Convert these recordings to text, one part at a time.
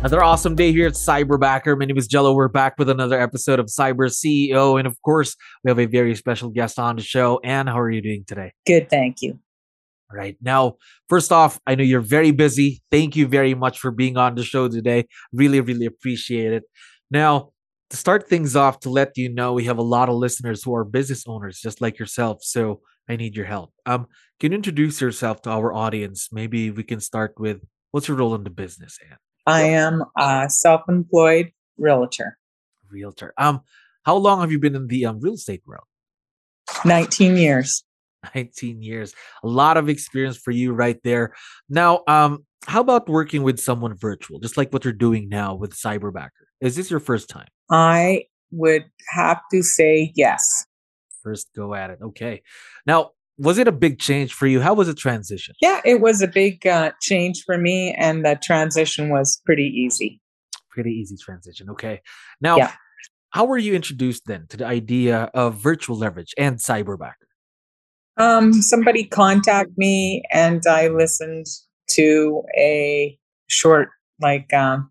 Another awesome day here at Cyberbacker. My name is Jello. We're back with another episode of Cyber CEO. And of course, we have a very special guest on the show. Anne, how are you doing today? Good, thank you. All right. Now, first off, I know you're very busy. Thank you very much for being on the show today. Really, really appreciate it. Now, to start things off, to let you know, we have a lot of listeners who are business owners just like yourself. So I need your help. Um, can you introduce yourself to our audience? Maybe we can start with what's your role in the business, Anne? I am a self-employed realtor. Realtor. Um, how long have you been in the um, real estate world? 19 years. 19 years. A lot of experience for you right there. Now, um, how about working with someone virtual, just like what you're doing now with Cyberbacker? Is this your first time? I would have to say yes. First go at it. Okay. Now, was it a big change for you? How was the transition? Yeah, it was a big uh, change for me, and the transition was pretty easy. Pretty easy transition. Okay. Now, Yeah. how were you introduced then to the idea of virtual leverage and cyberbacker? Um, somebody contacted me, and I listened to a short, like, um,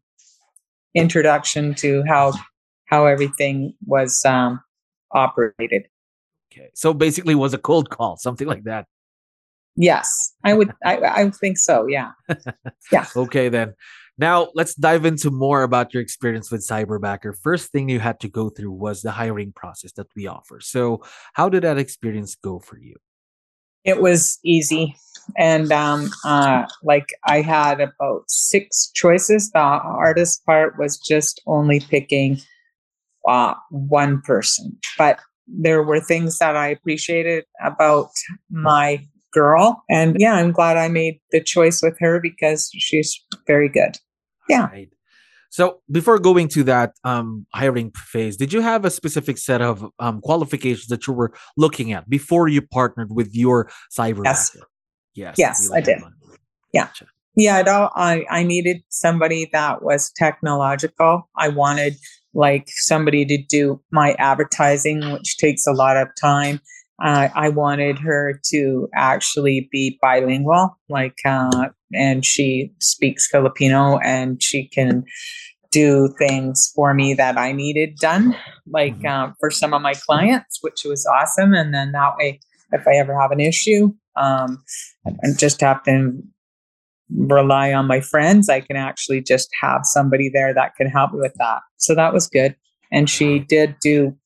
introduction to how how everything was um, operated. Okay. So basically, it was a cold call, something like that. Yes, I would. I, I think so. Yeah. Yeah. Okay, then. Now let's dive into more about your experience with Cyberbacker. First thing you had to go through was the hiring process that we offer. So, how did that experience go for you? It was easy. And um, uh, like I had about six choices. The hardest part was just only picking uh, one person. But there were things that I appreciated about my girl. And yeah, I'm glad I made the choice with her because she's very good. Yeah. Right. So before going to that um, hiring phase, did you have a specific set of um, qualifications that you were looking at before you partnered with your cyber? Yes. Yes. Yes, I did. one. Yeah. Gotcha. Yeah, it all, I, I needed somebody that was technological. I wanted like somebody to do my advertising, which takes a lot of time. Uh, I wanted her to actually be bilingual, like, uh, and she speaks Filipino and she can do things for me that I needed done, like Mhm. uh, for some of my clients, which was awesome. And then that way, if I ever have an issue, um, and just have to rely on my friends. I can actually just have somebody there that can help me with that. So that was good. And she did do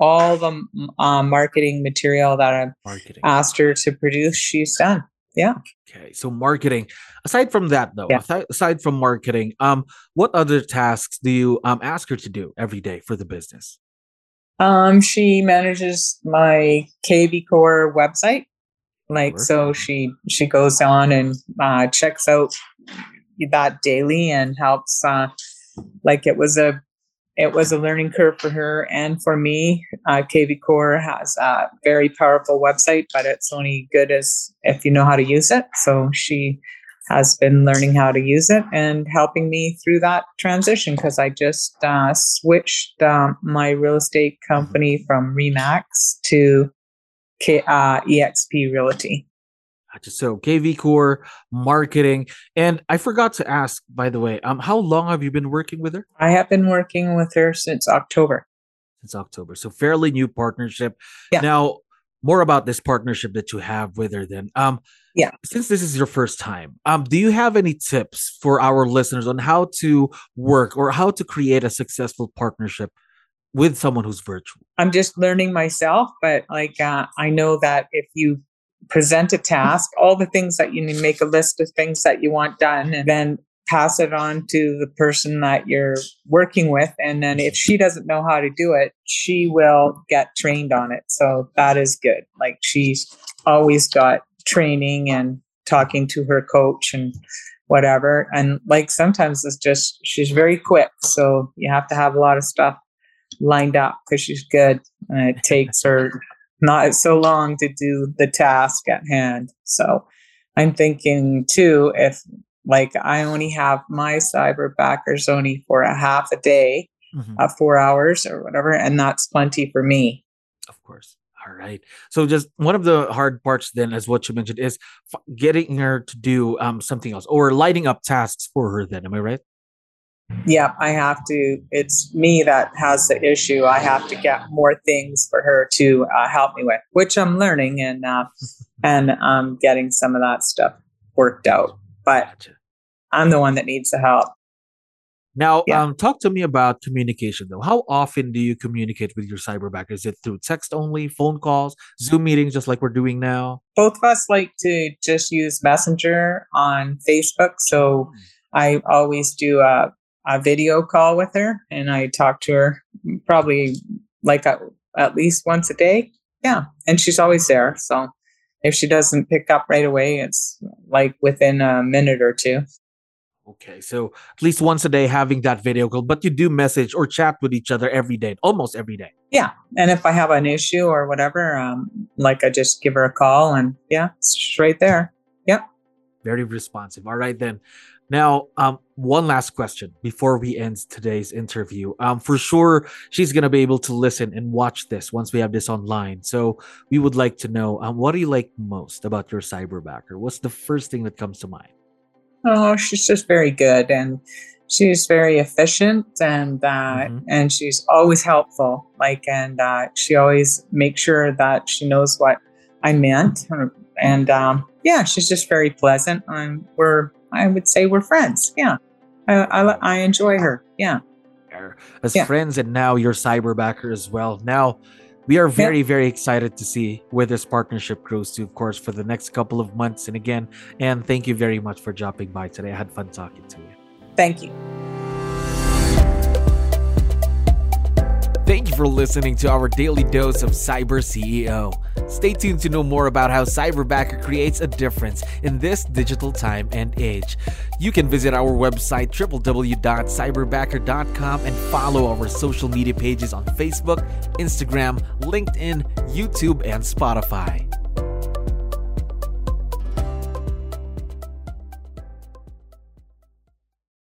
all the uh, marketing material that I Marketing. asked her to produce. She's done. Yeah. Okay, so marketing. Aside from that, though, Yeah. aside, aside from marketing, um, what other tasks do you um ask her to do every day for the business? Um, she manages my KV Core website. Like Core. so, she she goes on and uh, checks out that daily and helps. Uh, like it was a it was a learning curve for her and for me. Uh, KV Core has a very powerful website, but it's only good as if you know how to use it. So she has been learning how to use it and helping me through that transition because I just uh, switched um, my real estate company from Remax to K- uh, EXP Realty. So KV Core, marketing, and I forgot to ask, by the way, um, how long have you been working with her? I have been working with her since October. Since October, so fairly new partnership. Yeah. Now, more about this partnership that you have with her. Then, um, Yeah. Since this is your first time, um, do you have any tips for our listeners on how to work or how to create a successful partnership with someone who's virtual? I'm just learning myself, but like uh, I know that if you present a task, all the things that you need, make a list of things that you want done, and then pass it on to the person that you're working with. And then if she doesn't know how to do it, she will get trained on it. So that is good. Like she's always got training and talking to her coach and whatever. And like sometimes it's just she's very quick, so you have to have a lot of stuff lined up because she's good, and it takes her not so long to do the task at hand. So I'm thinking too, if like I only have my cyber backers only for a half a day, mm-hmm. uh, four hours or whatever, and that's plenty for me. Of course. All right. So just one of the hard parts then, as what you mentioned, is f- getting her to do um, something else or lighting up tasks for her. Then, am I right? Yeah, I have to. It's me that has the issue. I have to get more things for her to uh, help me with, which I'm learning and uh, and um, getting some of that stuff worked out. But. I'm the one that needs the help. Now, yeah. um, talk to me about communication though. How often do you communicate with your cyberbacker? Is it through text only, phone calls, Zoom meetings, just like we're doing now? Both of us like to just use Messenger on Facebook. So hmm. I always do a, a video call with her and I talk to her probably like a, at least once a day. Yeah. And she's always there. So if she doesn't pick up right away, it's like within a minute or two. Okay, so at least once a day having that video call, but you do message or chat with each other every day, almost every day. Yeah, and if I have an issue or whatever, um, like I just give her a call, and yeah, it's right there. Yep. Very responsive. All right then. Now, um, one last question before we end today's interview. Um, for sure, she's gonna be able to listen and watch this once we have this online. So we would like to know, um, what do you like most about your cyberbacker? What's the first thing that comes to mind? Oh, she's just very good, and she's very efficient, and uh, mm-hmm. and she's always helpful. Like, and uh, she always makes sure that she knows what I meant, and um, yeah, she's just very pleasant. And we're, I would say, we're friends. Yeah, I I, I enjoy her. Yeah, as yeah. friends, and now you're cyberbacker as well. Now we are very yep. very excited to see where this partnership grows to of course for the next couple of months and again and thank you very much for dropping by today i had fun talking to you thank you Thank you for listening to our daily dose of Cyber CEO. Stay tuned to know more about how Cyberbacker creates a difference in this digital time and age. You can visit our website www.cyberbacker.com and follow our social media pages on Facebook, Instagram, LinkedIn, YouTube, and Spotify.